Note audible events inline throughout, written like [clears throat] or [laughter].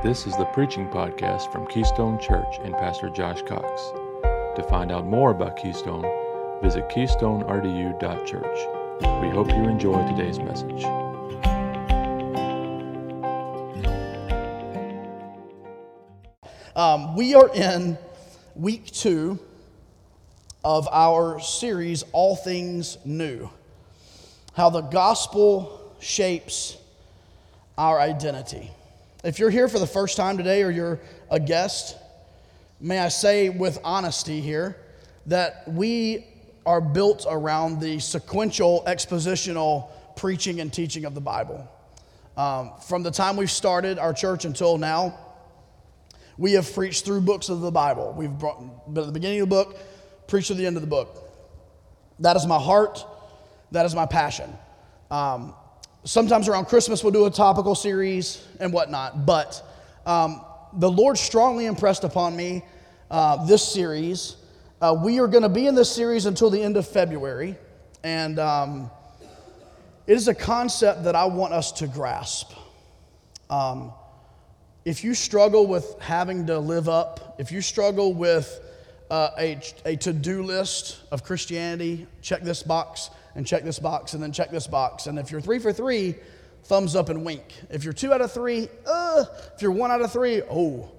This is the preaching podcast from Keystone Church and Pastor Josh Cox. To find out more about Keystone, visit keystonerdu.church. We hope you enjoy today's message. Um, we are in week two of our series, All Things New How the Gospel Shapes Our Identity. If you're here for the first time today or you're a guest, may I say with honesty here that we are built around the sequential, expositional preaching and teaching of the Bible. Um, from the time we've started our church until now, we have preached through books of the Bible. We've brought, been at the beginning of the book, preached to the end of the book. That is my heart. That is my passion. Um, sometimes around Christmas, we'll do a topical series and whatnot. But um, the Lord strongly impressed upon me uh, this series. Uh, we are going to be in this series until the end of February. And um, it is a concept that I want us to grasp. Um, if you struggle with having to live up, if you struggle with uh, a, a to do list of Christianity, check this box and check this box and then check this box. And if you're three for three, thumbs up and wink. If you're two out of three, uh, if you're one out of three, oh.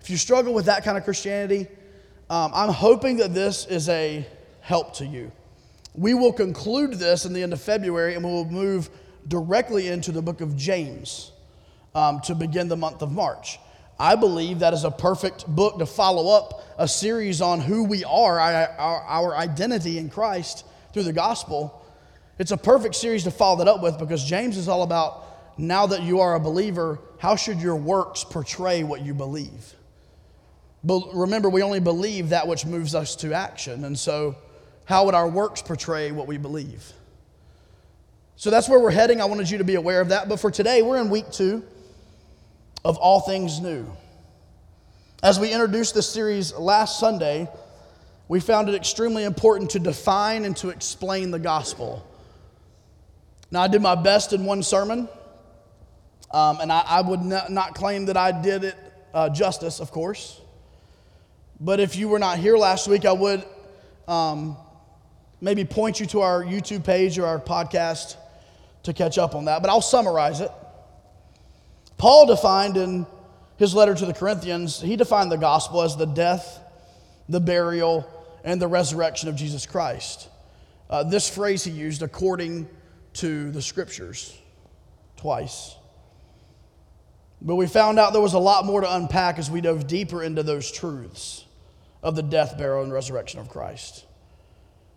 If you struggle with that kind of Christianity, um, I'm hoping that this is a help to you. We will conclude this in the end of February and we will move directly into the book of James um, to begin the month of March. I believe that is a perfect book to follow up a series on who we are, our, our, identity in Christ through the gospel. It's a perfect series to follow that up with because James is all about now that you are a believer, how should your works portray what you believe? But remember, we only believe that which moves us to action. And so, how would our works portray what we believe? So that's where we're heading. I wanted you to be aware of that. But for today, we're in week two of all things new. As we introduced this series last Sunday, we found it extremely important to define and to explain the gospel. Now, I did my best in one sermon, um, and I, I would not, not, claim that I did it uh, justice, of course. But if you were not here last week, I would um, maybe point you to our YouTube page or our podcast to catch up on that. But I'll summarize it. Paul defined in his letter to the Corinthians, he defined the gospel as the death, the burial, and the resurrection of Jesus Christ. Uh, this phrase he used according to the scriptures twice. But we found out there was a lot more to unpack as we dove deeper into those truths of the death, burial, and resurrection of Christ.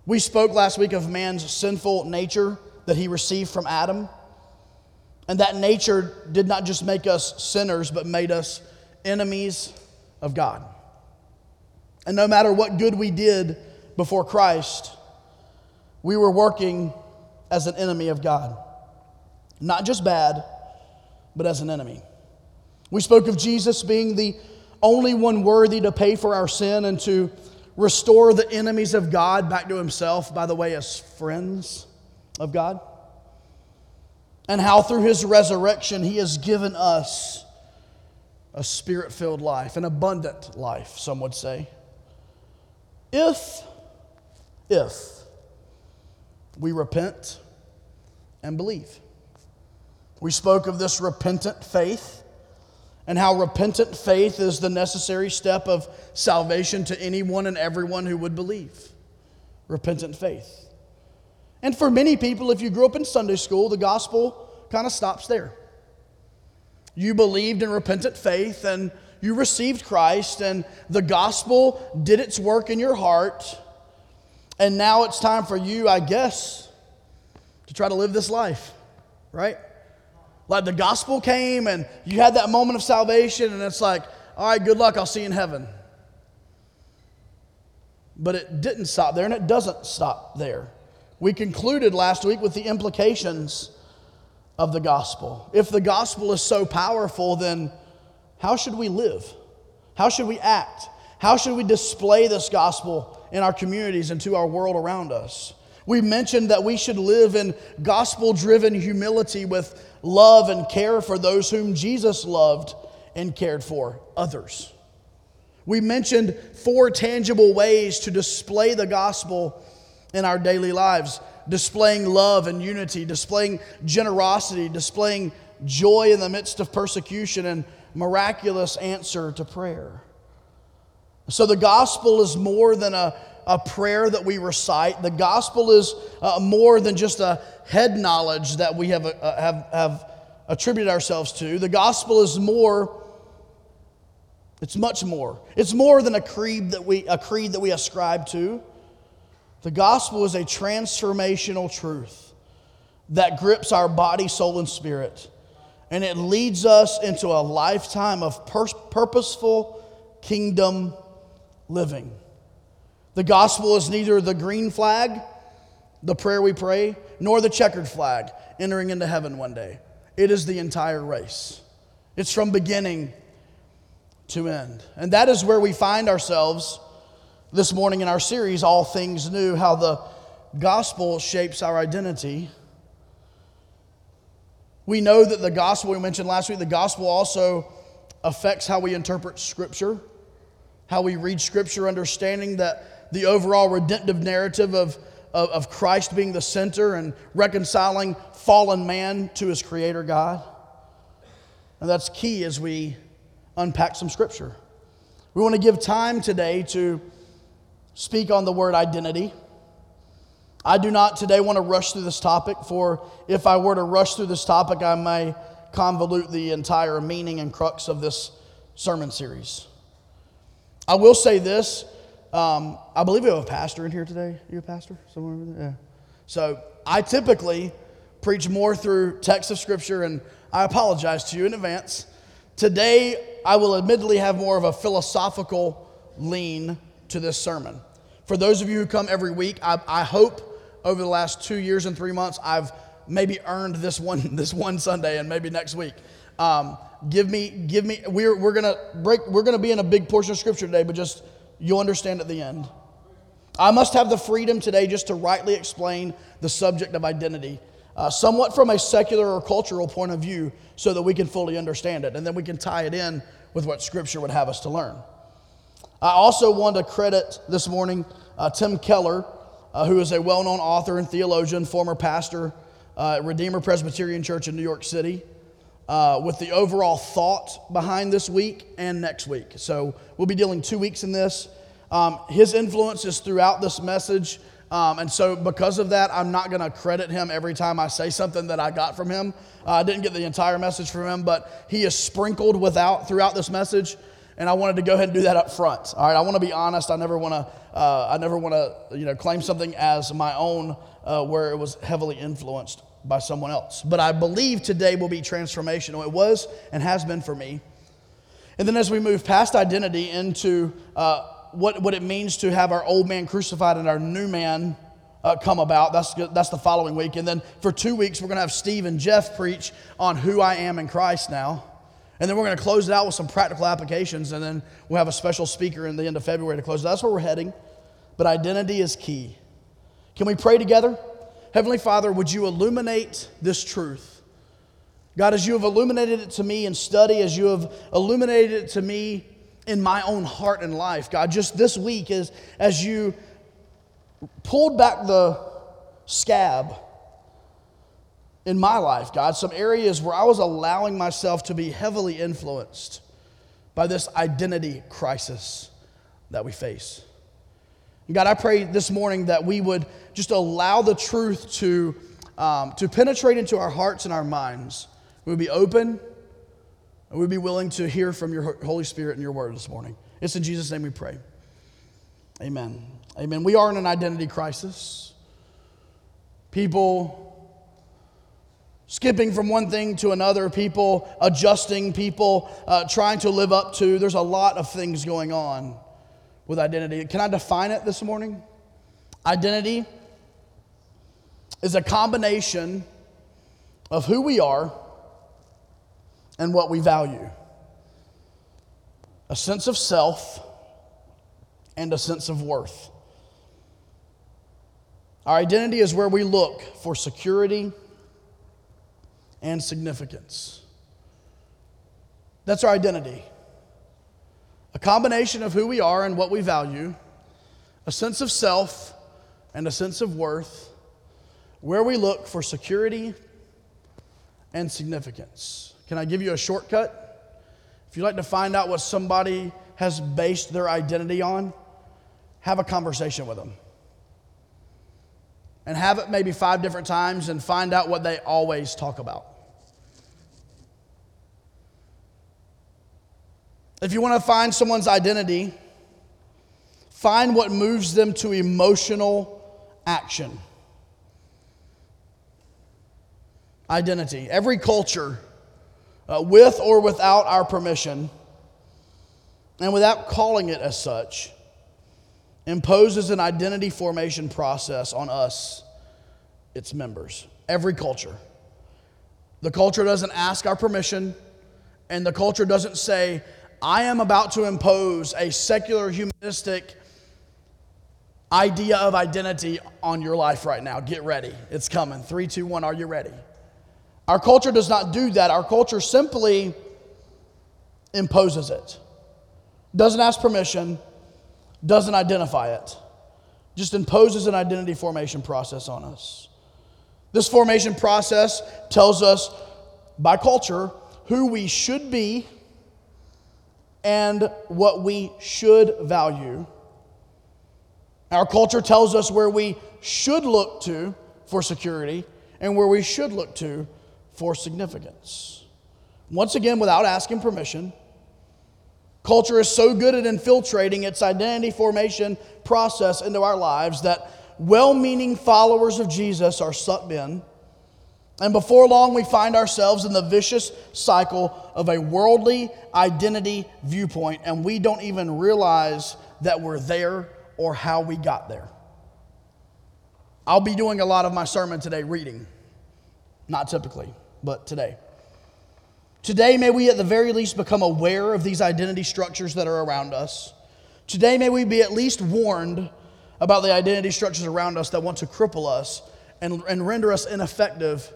We spoke last week of man's sinful nature that he received from Adam. And that nature did not just make us sinners, but made us enemies of God. And no matter what good we did before Christ, we were working as an enemy of God. Not just bad, but as an enemy. We spoke of Jesus being the only one worthy to pay for our sin and to restore the enemies of God back to himself, by the way, as friends of God and how through his resurrection he has given us a spirit filled life, an abundant life, some would say. If, if we repent and believe. We spoke of this repentant faith and how repentant faith is the necessary step of salvation to anyone and everyone who would believe. Repentant faith. And for many people, if you grew up in Sunday school, the gospel kind of stops there. You believed in repentant faith and you received Christ, and the gospel did its work in your heart. And now it's time for you, I guess, to try to live this life, right? Like the gospel came and you had that moment of salvation, and it's like, all right, good luck, I'll see you in heaven. But it didn't stop there, and it doesn't stop there. We concluded last week with the implications of the gospel. If the gospel is so powerful, then how should we live? How should we act? How should we display this gospel in our communities and to our world around us? We mentioned that we should live in gospel driven humility with love and care for those whom Jesus loved and cared for others. We mentioned four tangible ways to display the gospel in our daily lives displaying love and unity, displaying generosity, displaying joy in the midst of persecution, and miraculous answer to prayer. So the gospel is more than a, a prayer that we recite. The gospel is uh, more than just a head knowledge that we have, uh, have, have attributed ourselves to. The gospel is more, it's much more. It's more than a creed that we, a creed that we ascribe to. The gospel is a transformational truth that grips our body, soul, and spirit. And it leads us into a lifetime of pur- purposeful kingdom living. The gospel is neither the green flag, the prayer we pray, nor the checkered flag, entering into heaven one day. It is the entire race. It's from beginning to end. And that is where we find ourselves this morning in our series, All Things New, how the gospel shapes our identity. We know that the gospel, we mentioned last week, the gospel also affects how we interpret Scripture, how we read Scripture, understanding that the overall redemptive narrative of, of, of Christ being the center and reconciling fallen man to his Creator God. And that's key as we unpack some Scripture. We want to give time today to speak on the word identity. I do not today want to rush through this topic, for if I were to rush through this topic, I may convolute the entire meaning and crux of this sermon series. I will say this um, I believe we have a pastor in here today. You a pastor? Somewhere over there? Yeah. So I typically preach more through text of Scripture, and I apologize to you in advance. Today, I will admittedly have more of a philosophical lean to this sermon. For those of you who come every week, I, I hope over the last two years and three months, I've maybe earned this one [laughs] this one Sunday and maybe next week. Um, give me, give me. We're we're gonna break. We're gonna be in a big portion of Scripture today, but just you'll understand at the end. I must have the freedom today just to rightly explain the subject of identity, uh, somewhat from a secular or cultural point of view, so that we can fully understand it, and then we can tie it in with what Scripture would have us to learn. I also want to credit this morning uh, Tim Keller, uh, who is a well known author and theologian, former pastor uh, at Redeemer Presbyterian Church in New York City, uh, with the overall thought behind this week and next week. So we'll be dealing two weeks in this. Um, his influence is throughout this message. Um, and so, because of that, I'm not going to credit him every time I say something that I got from him. Uh, I didn't get the entire message from him, but he is sprinkled without throughout this message and I wanted to go ahead and do that up front. All right, I want to be honest. I never want to. Uh, I never want to, you know, claim something as my own uh, where it was heavily influenced by someone else. But I believe today will be transformational. It was and has been for me. And then as we move past identity into uh, what what it means to have our old man crucified and our new man uh, come about. That's, that's the following week. And then for two weeks, we're going to have Steve and Jeff preach on who I am in Christ now. And then we're going to close it out with some practical applications, and then we'll have a special speaker in the end of February to close. That's where we're heading. But identity is key. Can we pray together? Heavenly Father, would you illuminate this truth? God, as you have illuminated it to me in study, as you have illuminated it to me in my own heart and life, God, just this week, as, as you pulled back the scab in my life, God, some areas where I was allowing myself to be heavily influenced by this identity crisis that we face. God, I pray this morning that we would just allow the truth to, um, to penetrate into our hearts and our minds. We would be open and we'd be willing to hear from your Holy Spirit and your word this morning. It's in Jesus' name we pray. Amen. Amen. We are in an identity crisis. People skipping from one thing to another, people adjusting, people uh, trying to live up to. There's a lot of things going on with identity. Can I define it this morning? Identity is a combination of who we are and what we value a sense of self and a sense of worth. Our identity is where we look for security and significance. That's our identity. A combination of who we are and what we value, a sense of self and a sense of worth, where we look for security and significance. Can I give you a shortcut? If you'd like to find out what somebody has based their identity on, have a conversation with them. And have it maybe five different times and find out what they always talk about. If you want to find someone's identity, find what moves them to emotional action. Identity. Every culture, uh, with or without our permission, and without calling it as such, imposes an identity formation process on us, its members. Every culture. The culture doesn't ask our permission, and the culture doesn't say, I am about to impose a secular, humanistic idea of identity on your life right now. Get ready. It's coming. Three, two, one. Are you ready? Our culture does not do that. Our culture simply imposes it, doesn't ask permission, doesn't identify it, just imposes an identity formation process on us. This formation process tells us by culture who we should be and what we should value. Our culture tells us where we should look to for security and where we should look to for significance. Once again, without asking permission, culture is so good at infiltrating its identity formation process into our lives that well meaning followers of Jesus are sucked in and before long, we find ourselves in the vicious cycle of a worldly identity viewpoint, and we don't even realize that we're there or how we got there. I'll be doing a lot of my sermon today reading. Not typically, but today. Today, may we at the very least become aware of these identity structures that are around us. Today, may we be at least warned about the identity structures around us that want to cripple us and, and render us ineffective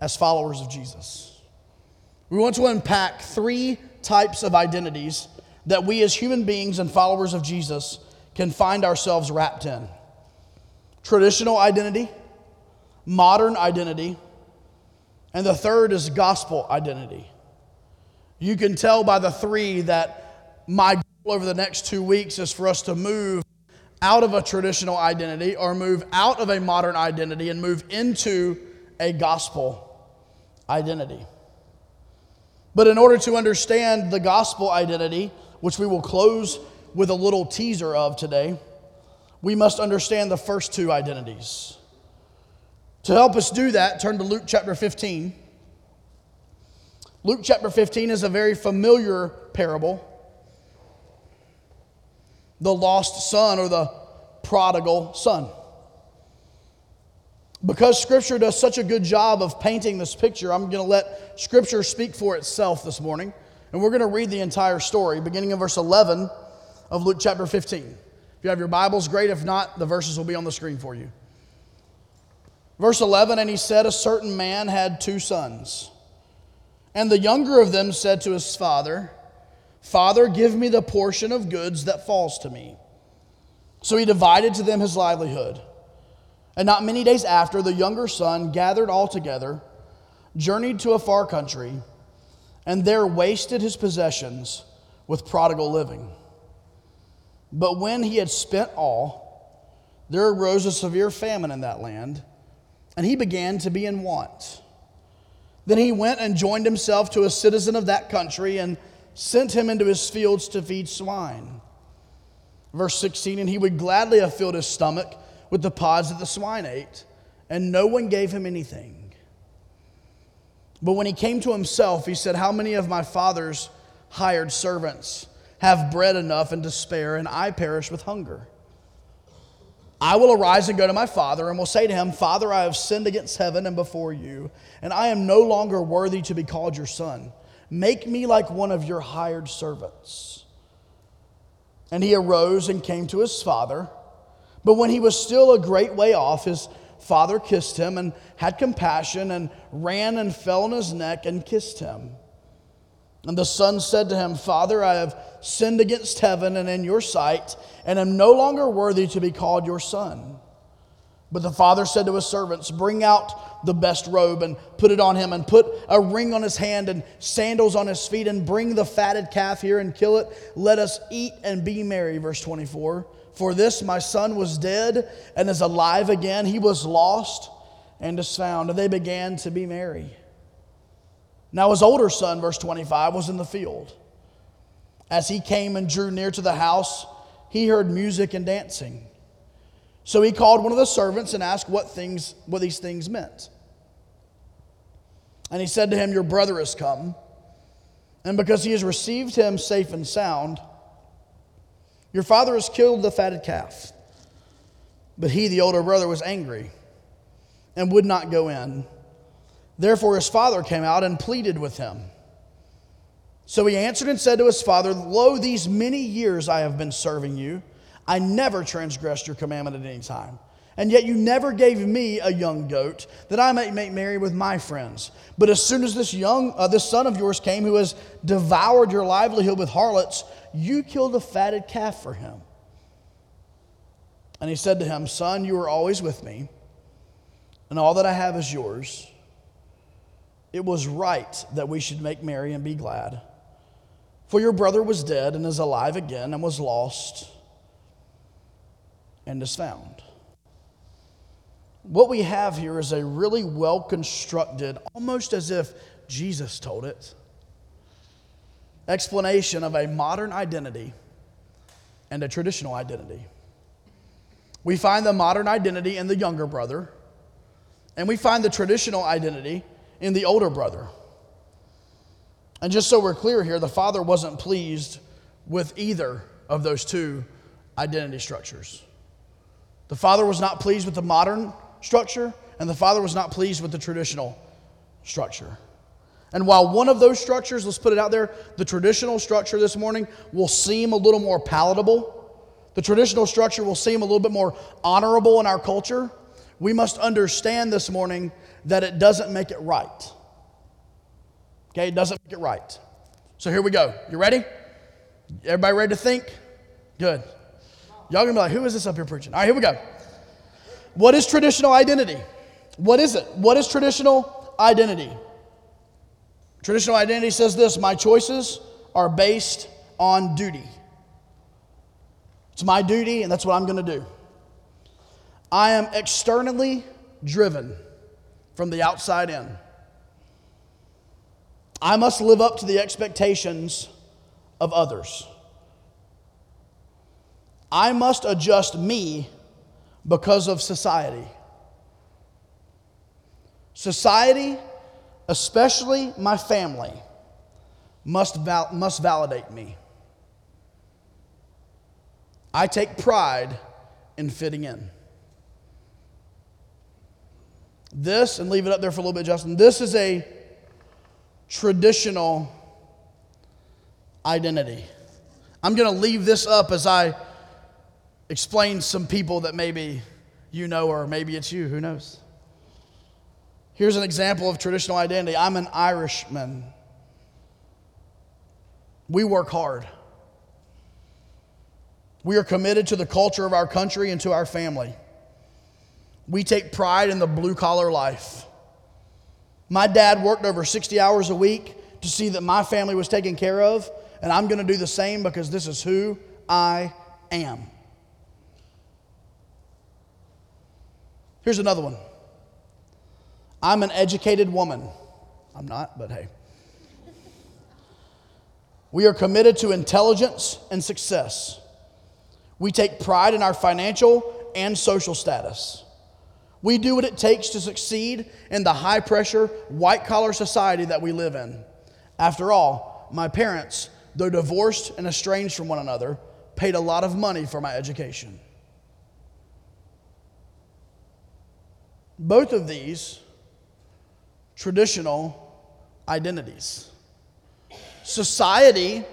as followers of Jesus. We want to unpack three types of identities that we as human beings and followers of Jesus can find ourselves wrapped in traditional identity, modern identity, and the third is gospel identity. You can tell by the three that my goal over the next two weeks is for us to move out of a traditional identity or move out of a modern identity and move into a gospel identity. But in order to understand the gospel identity, which we will close with a little teaser of today, we must understand the first two identities. To help us do that, turn to Luke chapter 15. Luke chapter 15 is a very familiar parable. The lost son or the prodigal son because Scripture does such a good job of painting this picture, I'm going to let Scripture speak for itself this morning. And we're going to read the entire story, beginning in verse 11 of Luke chapter 15. If you have your Bibles, great. If not, the verses will be on the screen for you. Verse 11 And he said, A certain man had two sons. And the younger of them said to his father, Father, give me the portion of goods that falls to me. So he divided to them his livelihood. And not many days after, the younger son gathered all together, journeyed to a far country, and there wasted his possessions with prodigal living. But when he had spent all, there arose a severe famine in that land, and he began to be in want. Then he went and joined himself to a citizen of that country and sent him into his fields to feed swine. Verse 16, and he would gladly have filled his stomach with the pods that the swine ate, and no one gave him anything. But when he came to himself, he said, How many of my father's hired servants have bread enough and to spare, and I perish with hunger? I will arise and go to my father, and will say to him, Father, I have sinned against heaven and before you, and I am no longer worthy to be called your son. Make me like one of your hired servants. And he arose and came to his father. But when he was still a great way off, his father kissed him and had compassion and ran and fell on his neck and kissed him. And the son said to him, Father, I have sinned against heaven and in your sight, and am no longer worthy to be called your son. But the father said to his servants, Bring out the best robe and put it on him, and put a ring on his hand and sandals on his feet, and bring the fatted calf here and kill it. Let us eat and be merry. Verse 24. For this my son was dead and is alive again. He was lost and is found. And they began to be merry. Now his older son, verse 25, was in the field. As he came and drew near to the house, he heard music and dancing. So he called one of the servants and asked what things what these things meant. And he said to him, Your brother has come, and because he has received him safe and sound, your father has killed the fatted calf. But he, the older brother, was angry and would not go in. Therefore, his father came out and pleaded with him. So he answered and said to his father, Lo, these many years I have been serving you. I never transgressed your commandment at any time. And yet you never gave me a young goat that I might make merry with my friends. But as soon as this young, uh, this son of yours came who has devoured your livelihood with harlots, you killed a fatted calf for him. And he said to him, Son, you are always with me, and all that I have is yours. It was right that we should make merry and be glad. For your brother was dead and is alive again, and was lost and is found. What we have here is a really well constructed, almost as if Jesus told it, explanation of a modern identity and a traditional identity. We find the modern identity in the younger brother, and we find the traditional identity in the older brother. And just so we're clear here, the father wasn't pleased with either of those two identity structures. The father was not pleased with the modern structure, and the father was not pleased with the traditional structure. And while one of those structures, let's put it out there, the traditional structure this morning will seem a little more palatable, the traditional structure will seem a little bit more honorable in our culture, we must understand this morning that it doesn't make it right. Okay, it doesn't make it right. So here we go. You ready? Everybody ready to think? Good. Y'all gonna be like, who is this up here preaching? All right, here we go. What is traditional identity? What is it? What is traditional identity? Traditional identity says this my choices are based on duty. It's my duty, and that's what I'm gonna do. I am externally driven from the outside in. I must live up to the expectations of others. I must adjust me because of society. Society, especially my family, must, val- must validate me. I take pride in fitting in. This, and leave it up there for a little bit, Justin. This is a traditional identity. I'm going to leave this up as I explain some people that maybe you know, or maybe it's you, who knows. Here's an example of traditional identity I'm an Irishman. We work hard. We are committed to the culture of our country and to our family. We take pride in the blue collar life. My dad worked over 60 hours a week to see that my family was taken care of, and I'm going to do the same because this is who I am. Here's another one I'm an educated woman. I'm not, but hey. We are committed to intelligence and success. We take pride in our financial and social status. We do what it takes to succeed in the high pressure, white collar society that we live in. After all, my parents, though divorced and estranged from one another, paid a lot of money for my education. Both of these traditional identities. Society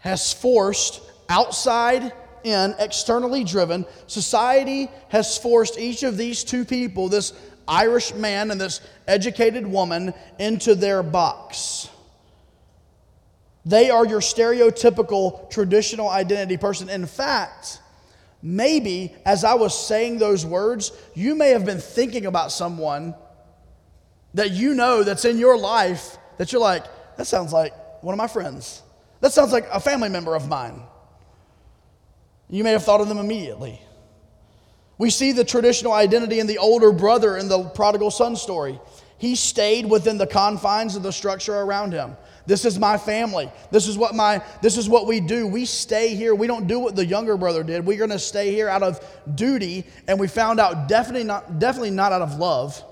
has forced outside in, externally driven, society has forced each of these two people, this Irish man and this educated woman, into their box. They are your stereotypical traditional identity person. In fact, maybe as I was saying those words, you may have been thinking about someone that you know that's in your life that you're like, that sounds like one of my friends. That sounds like a family member of mine. You may have thought of them immediately. We see the traditional identity in the older brother in the prodigal son story. He stayed within the confines of the structure around him. This is my family. This is what my this is what we do. We stay here. We don't do what the younger brother did. We're going to stay here out of duty and we found out definitely not definitely not out of love.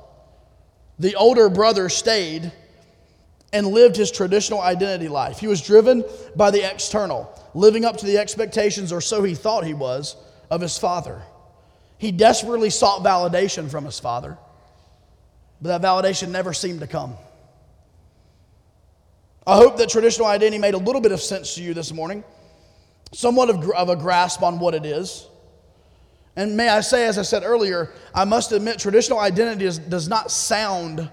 The older brother stayed and lived his traditional identity life. He was driven by the external, living up to the expectations, or so he thought he was, of his father. He desperately sought validation from his father, but that validation never seemed to come. I hope that traditional identity made a little bit of sense to you this morning, somewhat of, of a grasp on what it is. And may I say, as I said earlier, I must admit, traditional identity is, does not sound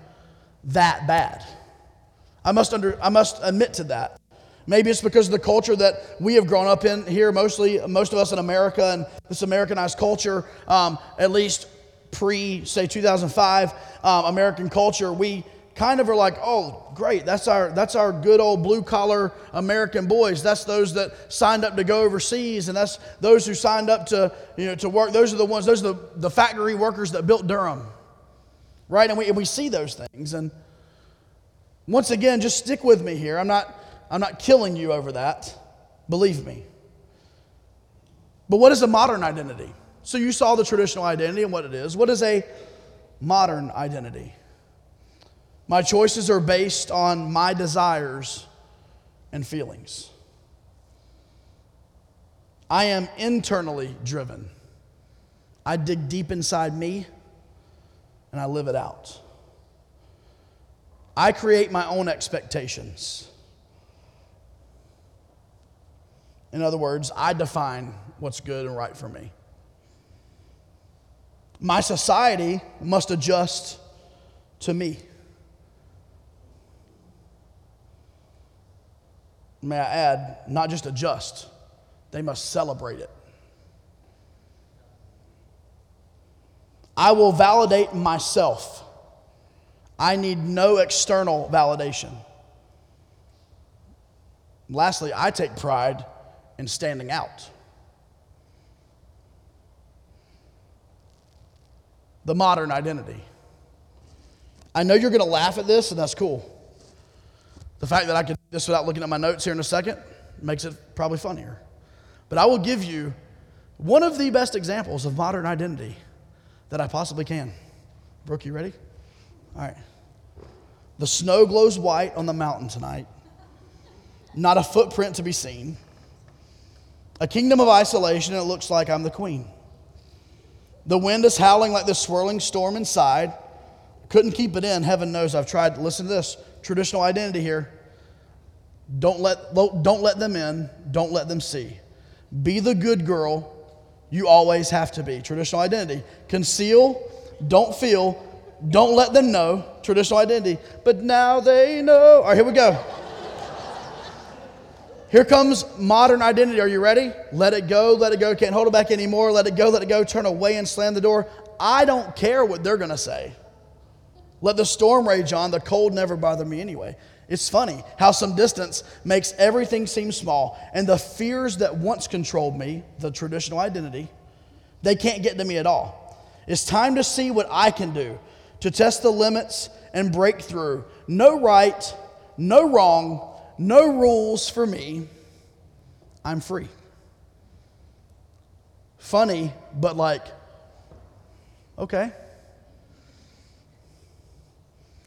that bad. I must, under, I must admit to that. Maybe it's because of the culture that we have grown up in here, mostly, most of us in America and this Americanized culture, um, at least pre, say, 2005 um, American culture, we kind of are like, oh, great, that's our, that's our good old blue collar American boys. That's those that signed up to go overseas, and that's those who signed up to, you know, to work. Those are the ones, those are the, the factory workers that built Durham, right? And we, and we see those things. And once again, just stick with me here. I'm not, I'm not killing you over that. Believe me. But what is a modern identity? So you saw the traditional identity and what it is. What is a modern identity? My choices are based on my desires and feelings. I am internally driven. I dig deep inside me and I live it out. I create my own expectations. In other words, I define what's good and right for me. My society must adjust to me. May I add, not just adjust, they must celebrate it. I will validate myself I need no external validation. Lastly, I take pride in standing out. The modern identity. I know you're going to laugh at this, and that's cool. The fact that I can do this without looking at my notes here in a second makes it probably funnier. But I will give you one of the best examples of modern identity that I possibly can. Brooke, you ready? All right. The snow glows white on the mountain tonight. Not a footprint to be seen. A kingdom of isolation, and it looks like I'm the queen. The wind is howling like this swirling storm inside. Couldn't keep it in. Heaven knows I've tried. Listen to this traditional identity here. Don't let, don't let them in. Don't let them see. Be the good girl you always have to be. Traditional identity. Conceal, don't feel, don't let them know traditional identity, but now they know. All right, here we go. Here comes modern identity. Are you ready? Let it go, let it go. Can't hold it back anymore. Let it go, let it go. Turn away and slam the door. I don't care what they're going to say. Let the storm rage on. The cold never bothered me anyway. It's funny how some distance makes everything seem small. And the fears that once controlled me, the traditional identity, they can't get to me at all. It's time to see what I can do to test the limits and break through. No right, no wrong, no rules for me. I'm free. Funny, but like, okay.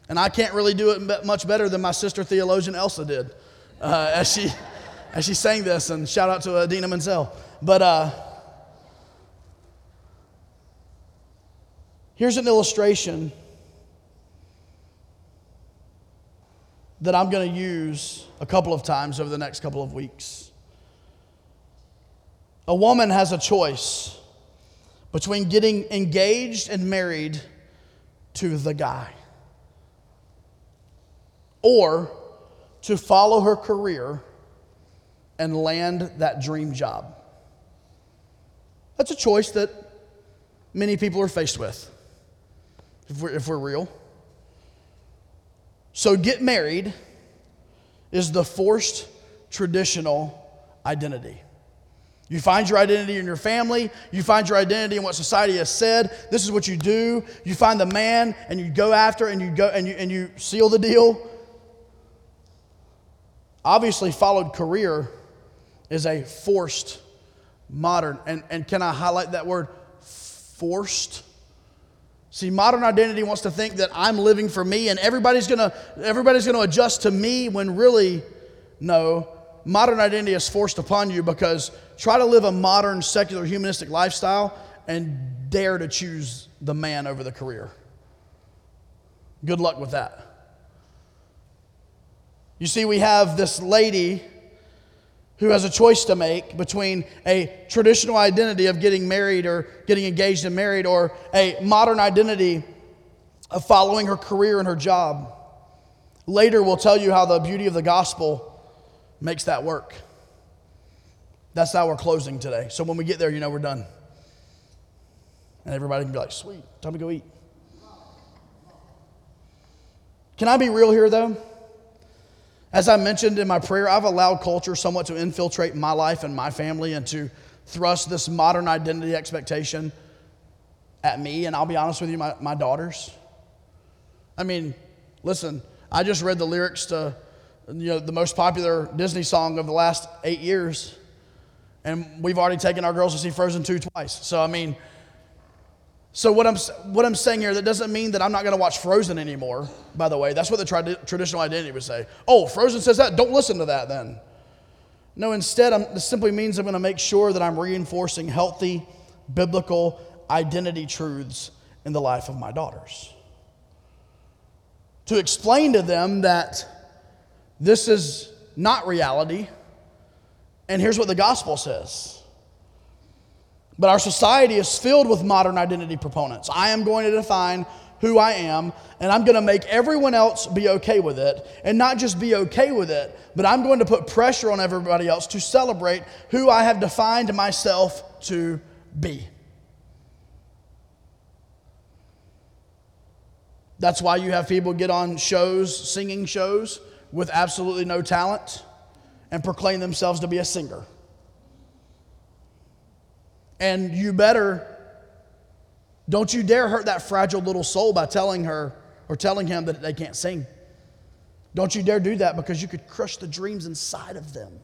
And I can't really do it much better than my sister theologian Elsa did uh, as, she, as she sang this. And shout out to Idina Menzel. But uh, here's an illustration that I'm going to use a couple of times over the next couple of weeks. A woman has a choice between getting engaged and married to the guy or to follow her career and land that dream job. That's a choice that many people are faced with, if we're, if we're real. So, get married is the forced traditional identity. You find your identity in your family. You find your identity in what society has said. This is what you do. You find the man and you go after and you go and you and you seal the deal. Obviously, followed career is a forced modern. And, and can I highlight that word forced? See, modern identity wants to think that I'm living for me and everybody's gonna everybody's gonna adjust to me when really, no. Modern identity is forced upon you because try to live a modern, secular, humanistic lifestyle and dare to choose the man over the career. Good luck with that. You see, we have this lady who has a choice to make between a traditional identity of getting married or getting engaged and married or a modern identity of following her career and her job. Later, we'll tell you how the beauty of the gospel makes that work. That's how we're closing today. So when we get there, you know we're done. And everybody can be like, sweet, time to go eat. Can I be real here, though? As I mentioned in my prayer, I've allowed culture somewhat to infiltrate my life and my family and to thrust this modern identity expectation at me, and I'll be honest with you, my, my daughters. I mean, listen, I just read the lyrics to you know, the most popular Disney song of the last eight years, and we've already taken our girls to see Frozen 2 twice. So, I mean, so what I'm what I'm saying here that doesn't mean that I'm not going to watch Frozen anymore. By the way, that's what the trad- traditional identity would say. Oh, Frozen says that. Don't listen to that then. No, instead, I'm, this simply means I'm going to make sure that I'm reinforcing healthy biblical identity truths in the life of my daughters. To explain to them that this is not reality, and here's what the gospel says. But our society is filled with modern identity proponents. I am going to define who I am, and I'm going to make everyone else be okay with it. And not just be okay with it, but I'm going to put pressure on everybody else to celebrate who I have defined myself to be. That's why you have people get on shows, singing shows, with absolutely no talent and proclaim themselves to be a singer. And you better, don't you dare hurt that fragile little soul by telling her or telling him that they can't sing. Don't you dare do that because you could crush the dreams inside of them.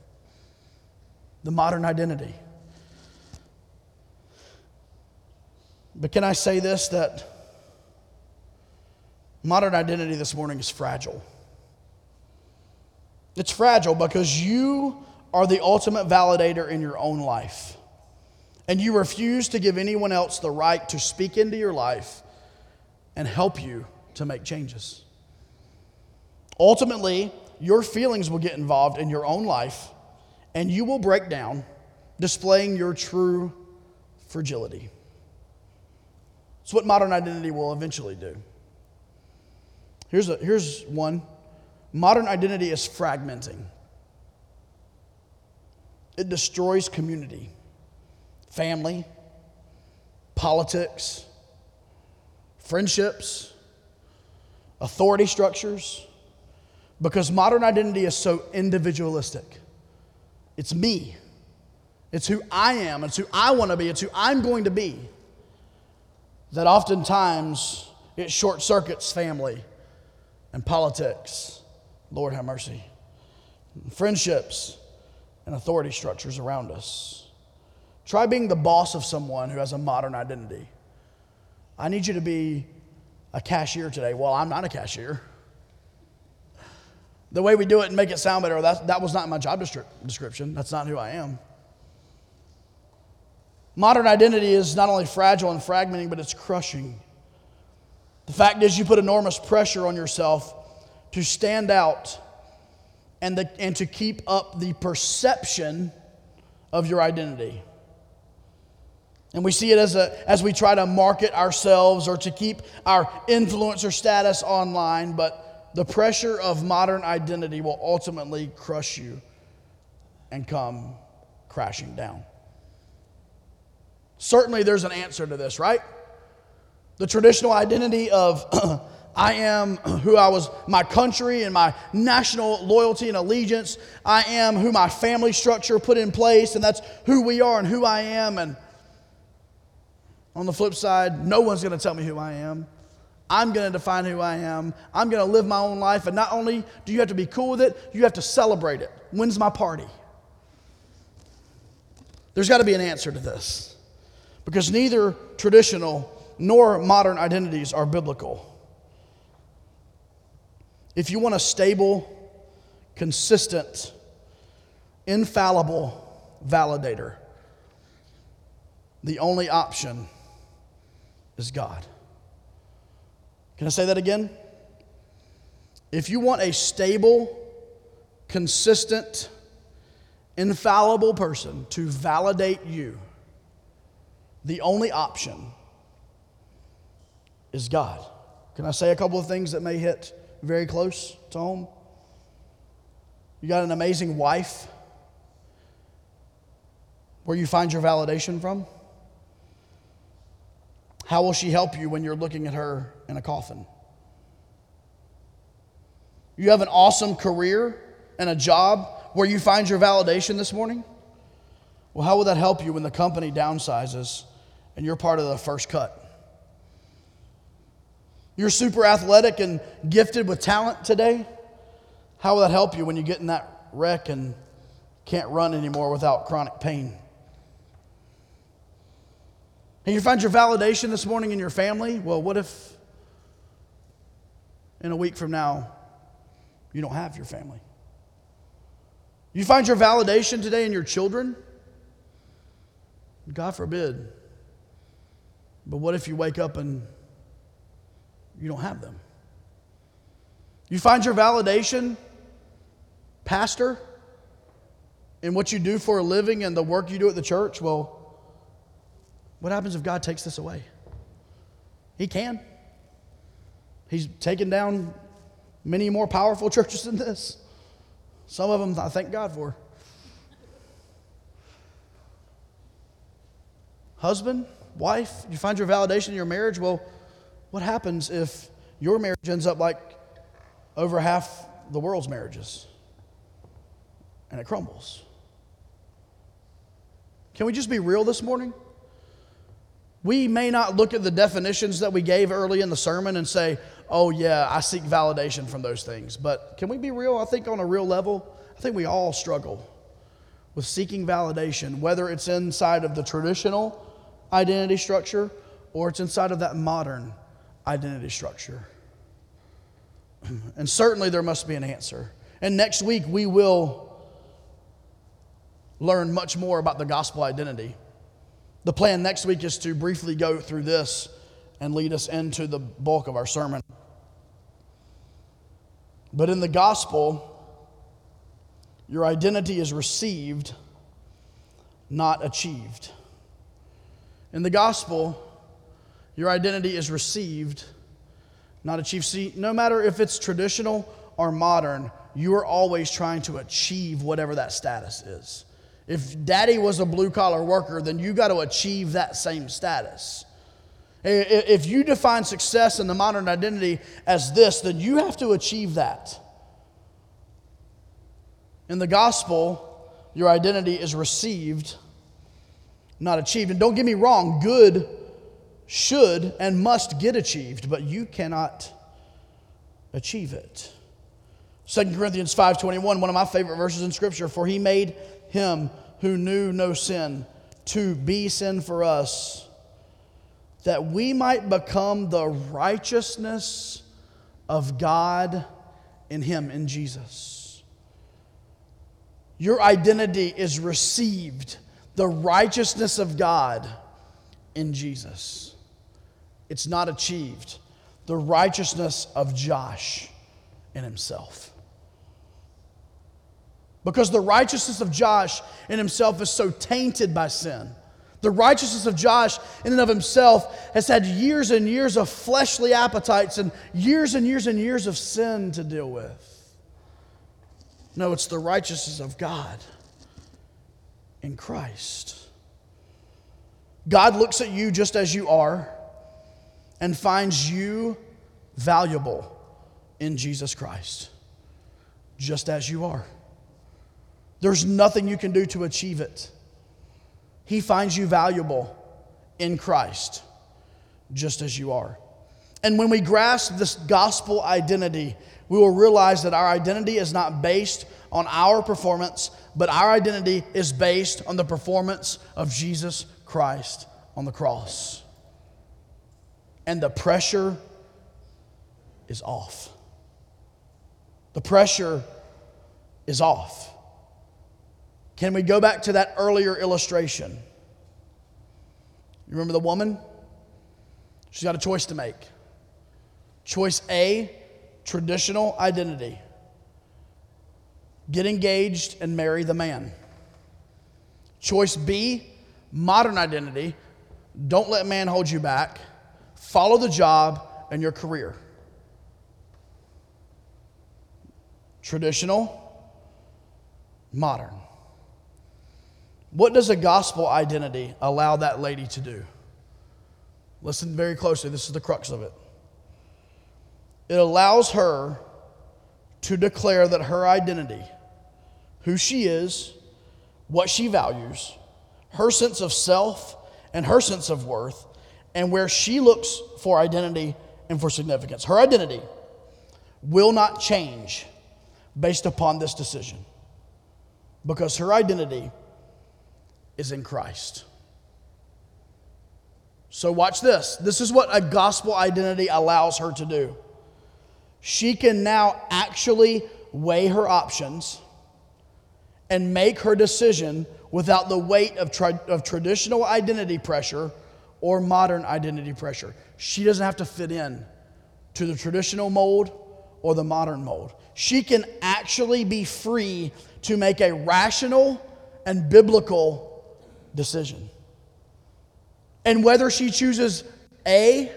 The modern identity. But can I say this that modern identity this morning is fragile? It's fragile because you are the ultimate validator in your own life and you refuse to give anyone else the right to speak into your life and help you to make changes. Ultimately, your feelings will get involved in your own life and you will break down, displaying your true fragility. It's what modern identity will eventually do. Here's, a, here's one modern identity is fragmenting, it destroys community family, politics, friendships, authority structures, because modern identity is so individualistic. It's me, it's who I am, it's who I want to be, it's who I'm going to be. That oftentimes it short circuits family and politics. Lord have mercy. Friendships and authority structures around us. Try being the boss of someone who has a modern identity. I need you to be a cashier today. Well, I'm not a cashier. The way we do it and make it sound better, that, that was not my job description. That's not who I am. Modern identity is not only fragile and fragmenting, but it's crushing. The fact is, you put enormous pressure on yourself to stand out and, the, and to keep up the perception of your identity. And we see it as, a, as we try to market ourselves or to keep our influencer status online, but the pressure of modern identity will ultimately crush you and come crashing down. Certainly, there's an answer to this, right? The traditional identity of [clears throat] I am who I was, my country and my national loyalty and allegiance. I am who my family structure put in place, and that's who we are and who I am. And on the flip side, no one's going to tell me who I am. I'm going to define who I am. I'm going to live my own life. And not only do you have to be cool with it, you have to celebrate it. When's my party? There's got to be an answer to this because neither traditional nor modern identities are biblical. If you want a stable, consistent, infallible validator, the only option is God. Can I say that again? If you want a stable, consistent, infallible person to validate you, the only option is God. Can I say a couple of things that may hit very close to home? You got an amazing wife where you find your validation from? How will she help you when you're looking at her in a coffin? You have an awesome career and a job where you find your validation this morning? Well, how will that help you when the company downsizes and you're part of the first cut? You're super athletic and gifted with talent today. How will that help you when you get in that wreck and can't run anymore without chronic pain? And you find your validation this morning in your family? Well, what if in a week from now you don't have your family? You find your validation today in your children? God forbid. But what if you wake up and you don't have them? You find your validation, pastor, in what you do for a living and the work you do at the church? Well, what happens if God takes this away? He can. He's taken down many more powerful [laughs] churches than this. Some of them I thank God for. Husband, wife, you find your validation in your marriage? Well, what happens if your marriage ends up like over half the world's marriages and it crumbles? Can we just be real this morning? We may not look at the definitions that we gave early in the sermon and say, oh, yeah, I seek validation from those things. But can we be real? I think on a real level, I think we all struggle with seeking validation, whether it's inside of the traditional identity structure or it's inside of that modern identity structure. [clears throat] And certainly there must be an answer. And next week we will learn much more about the gospel identity. The plan next week is to briefly go through this and lead us into the bulk of our sermon. But in the gospel, your identity is received, not achieved. In the gospel, your identity is received, not achieved. See, no matter if it's traditional or modern, you are always trying to achieve whatever that status is. If daddy was a blue collar worker, then you got to achieve that same status. If you define success in the modern identity as this, then you have to achieve that. In the gospel, your identity is received, not achieved. And don't get me wrong, good should and must get achieved, but you cannot achieve it. 2 Corinthians 5:21, one of my favorite verses in scripture, for he made him who knew no sin to be sin for us, that we might become the righteousness of God in him, in Jesus. Your identity is received, the righteousness of God in Jesus. It's not achieved, the righteousness of Josh in himself. Because the righteousness of Josh in himself is so tainted by sin. The righteousness of Josh, in and of himself, has had years and years of fleshly appetites and years and years and years of sin to deal with. No, it's the righteousness of God in Christ. God looks at you just as you are and finds you valuable in Jesus Christ, just as you are. There's nothing you can do to achieve it. He finds you valuable in Christ, just as you are. And when we grasp this gospel identity, we will realize that our identity is not based on our performance, but our identity is based on the performance of Jesus Christ on the cross. And the pressure is off. The pressure is off. Can we go back to that earlier illustration? You remember the woman? She's got a choice to make. Choice A, traditional identity. Get engaged and marry the man. Choice B, modern identity. Don't let man hold you back. Follow the job and your career. Traditional, modern. What does a gospel identity allow that lady to do? Listen very closely. This is the crux of it. It allows her to declare that her identity, who she is, what she values, her sense of self, and her sense of worth, and where she looks for identity and for significance. Her identity will not change based upon this decision because her identity is in Christ. So, watch this. This is what a gospel identity allows her to do. She can now actually weigh her options and make her decision without the weight of, tra- of traditional identity pressure or modern identity pressure. She doesn't have to fit in to the traditional mold or the modern mold. She can actually be free to make a rational and biblical decision. And whether she chooses A,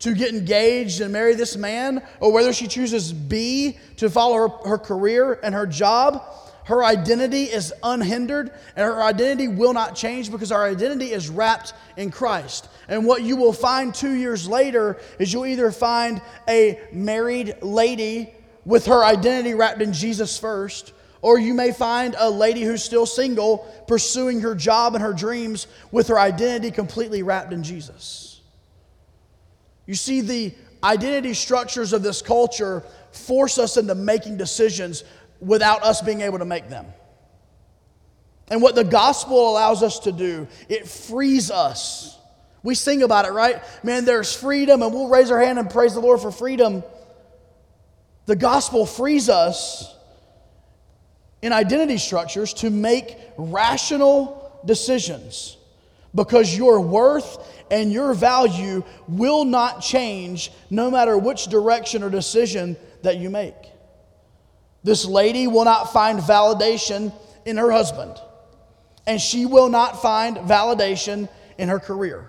to get engaged and marry this man, or whether she chooses B, to follow her, her career and her job, her identity is unhindered and her identity will not change because our identity is wrapped in Christ. And what you will find two years later is you'll either find a married lady with her identity wrapped in Jesus first, or you may find a lady who's still single pursuing her job and her dreams with her identity completely wrapped in Jesus. You see, the identity structures of this culture force us into making decisions without us being able to make them. And what the gospel allows us to do, it frees us. We sing about it, right? Man, there's freedom, and we'll raise our hand and praise the Lord for freedom. The gospel frees us in identity structures to make rational decisions because your worth and your value will not change no matter which direction or decision that you make. This lady will not find validation in her husband, and she will not find validation in her career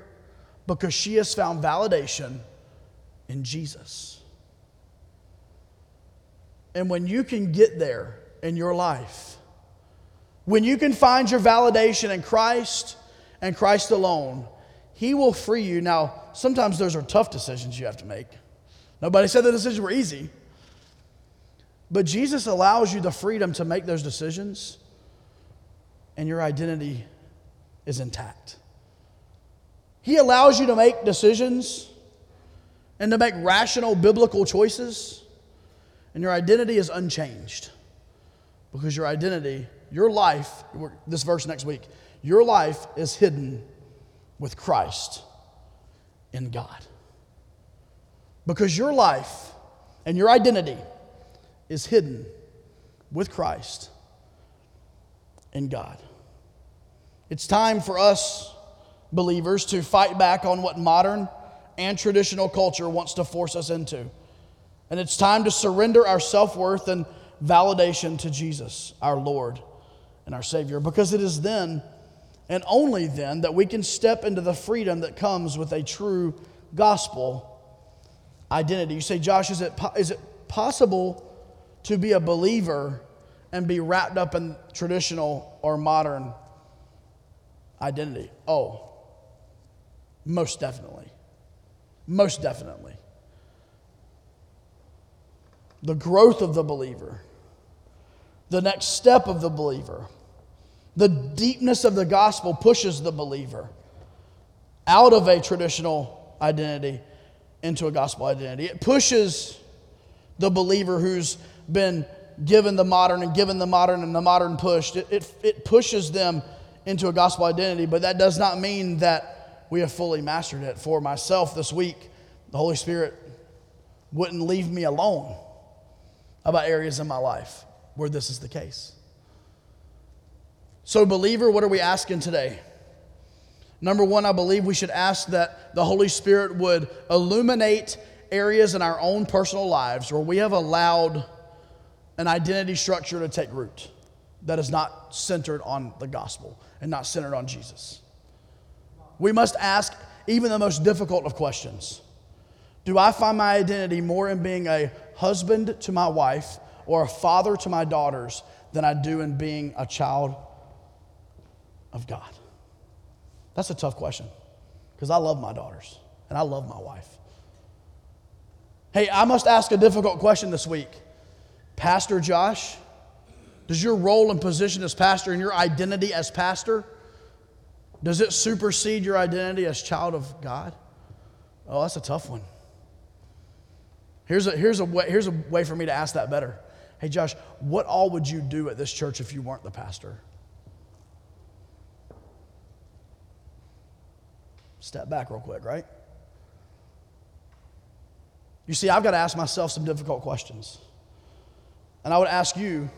because she has found validation in Jesus. And when you can get there in your life, when you can find your validation in Christ and Christ alone, He will free you. Now, sometimes those are tough decisions you have to make. Nobody said the decisions were easy. But Jesus allows you the freedom to make those decisions, and your identity is intact. He allows you to make decisions and to make rational biblical choices, and your identity is unchanged. Because your identity, your life, this verse next week, your life is hidden with Christ in God. Because your life and your identity, is hidden with Christ in God. It's time for us believers to fight back on what modern and traditional culture wants to force us into. And it's time to surrender our self worth and validation to Jesus, our Lord and our Savior, because it is then and only then that we can step into the freedom that comes with a true gospel identity. You say, Josh, is it, is it possible to be a believer and be wrapped up in traditional or modern identity? Oh, most definitely. Most definitely. The growth of the believer, the next step of the believer, the deepness of the gospel pushes the believer out of a traditional identity into a gospel identity. It pushes the believer who's been given the modern and given the modern and the modern pushed. It, it, it pushes them into a gospel identity, but that does not mean that we have fully mastered it. For myself this week, the Holy Spirit wouldn't leave me alone about areas in my life where this is the case. So, believer, what are we asking today? Number one, I believe we should ask that the Holy Spirit would illuminate areas in our own personal lives where we have allowed an identity structure to take root that is not centered on the gospel and not centered on Jesus. We must ask even the most difficult of questions Do I find my identity more in being a husband to my wife or a father to my daughters than I do in being a child of God? That's a tough question because I love my daughters and I love my wife. Hey, I must ask a difficult question this week. Pastor Josh, does your role and position as pastor and your identity as pastor does it supersede your identity as child of God? Oh, that's a tough one. Here's a, here's, a way, here's a way for me to ask that better. Hey, Josh, what all would you do at this church if you weren't the pastor? Step back real quick, right? You see, I've got to ask myself some difficult questions. And I would ask you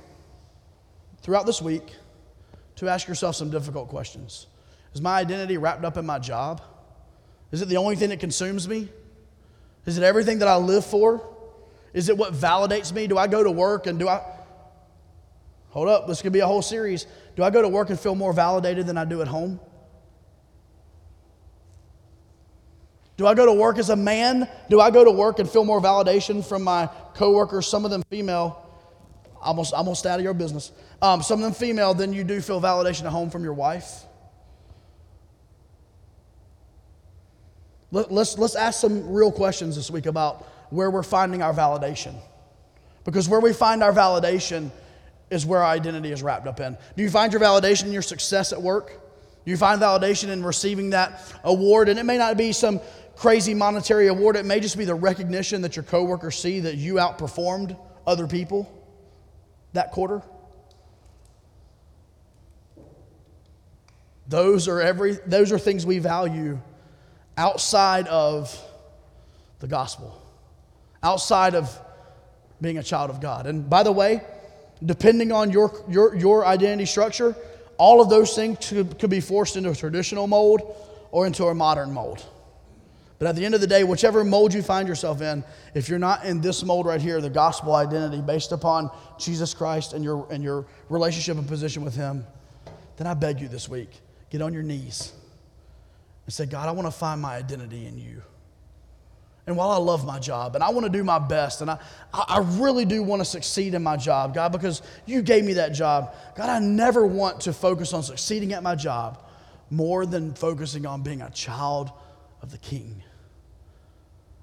throughout this week to ask yourself some difficult questions. Is my identity wrapped up in my job? Is it the only thing that consumes me? Is it everything that I live for? Is it what validates me? Do I go to work and do I. Hold up, this could be a whole series. Do I go to work and feel more validated than I do at home? Do I go to work as a man? Do I go to work and feel more validation from my coworkers, some of them female? Almost, almost out of your business. Um, some of them female than you do feel validation at home from your wife. Let, let's, let's ask some real questions this week about where we're finding our validation. Because where we find our validation is where our identity is wrapped up in. Do you find your validation in your success at work? Do you find validation in receiving that award? And it may not be some crazy monetary award. It may just be the recognition that your coworkers see that you outperformed other people that quarter. Those are every those are things we value outside of the gospel. Outside of being a child of God. And by the way, depending on your your your identity structure, all of those things could, be forced into a traditional mold or into a modern mold. But at the end of the day, whichever mold you find yourself in, if you're not in this mold right here, the gospel identity based upon Jesus Christ and your, and your relationship and position with Him, then I beg you this week, get on your knees and say, God, I want to find my identity in you. And while I love my job and I want to do my best and I, I really do want to succeed in my job, God, because you gave me that job, God, I never want to focus on succeeding at my job more than focusing on being a child of the King.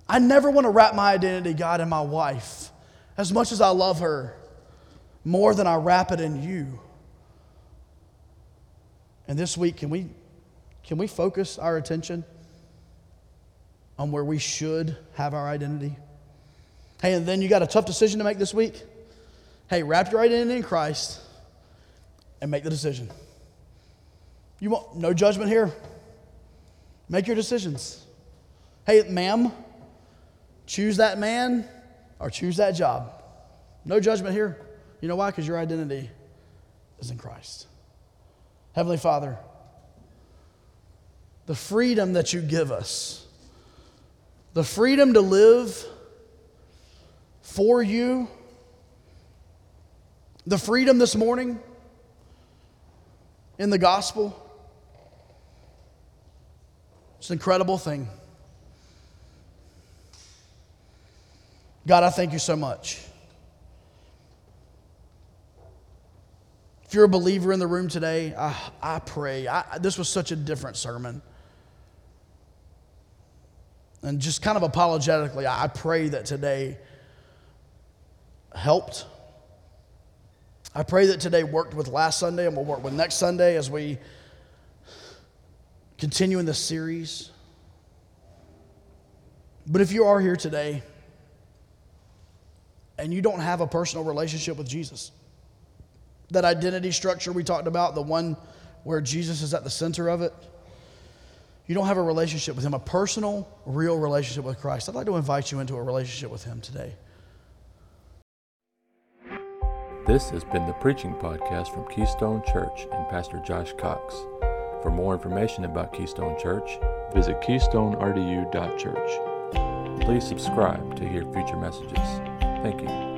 I never want to wrap my identity, God, in my wife as much as I love her, more than I wrap it in you. And this week, can we, can we focus our attention on where we should have our identity? Hey, and then you got a tough decision to make this week. Hey, wrap your identity in Christ and make the decision. You want no judgment here. Make your decisions. Hey, ma'am, choose that man or choose that job. No judgment here. You know why? Because your identity is in Christ. Heavenly Father, the freedom that you give us, the freedom to live for you, the freedom this morning in the gospel, it's an incredible thing. God, I thank you so much. If you're a believer in the room today, I, I pray. I, this was such a different sermon. And just kind of apologetically, I pray that today helped. I pray that today worked with last Sunday and will work with next Sunday as we continue in this series. But if you are here today and you don't have a personal relationship with Jesus, that identity structure we talked about, the one where Jesus is at the center of it, you don't have a relationship with Him, a personal, real relationship with Christ, I'd like to invite you into a relationship with Him today. This has been the Preaching Podcast from Keystone Church and Pastor Josh Cox. For more information about Keystone Church, visit keystonerdu.church. Please subscribe to hear future messages. Thank you.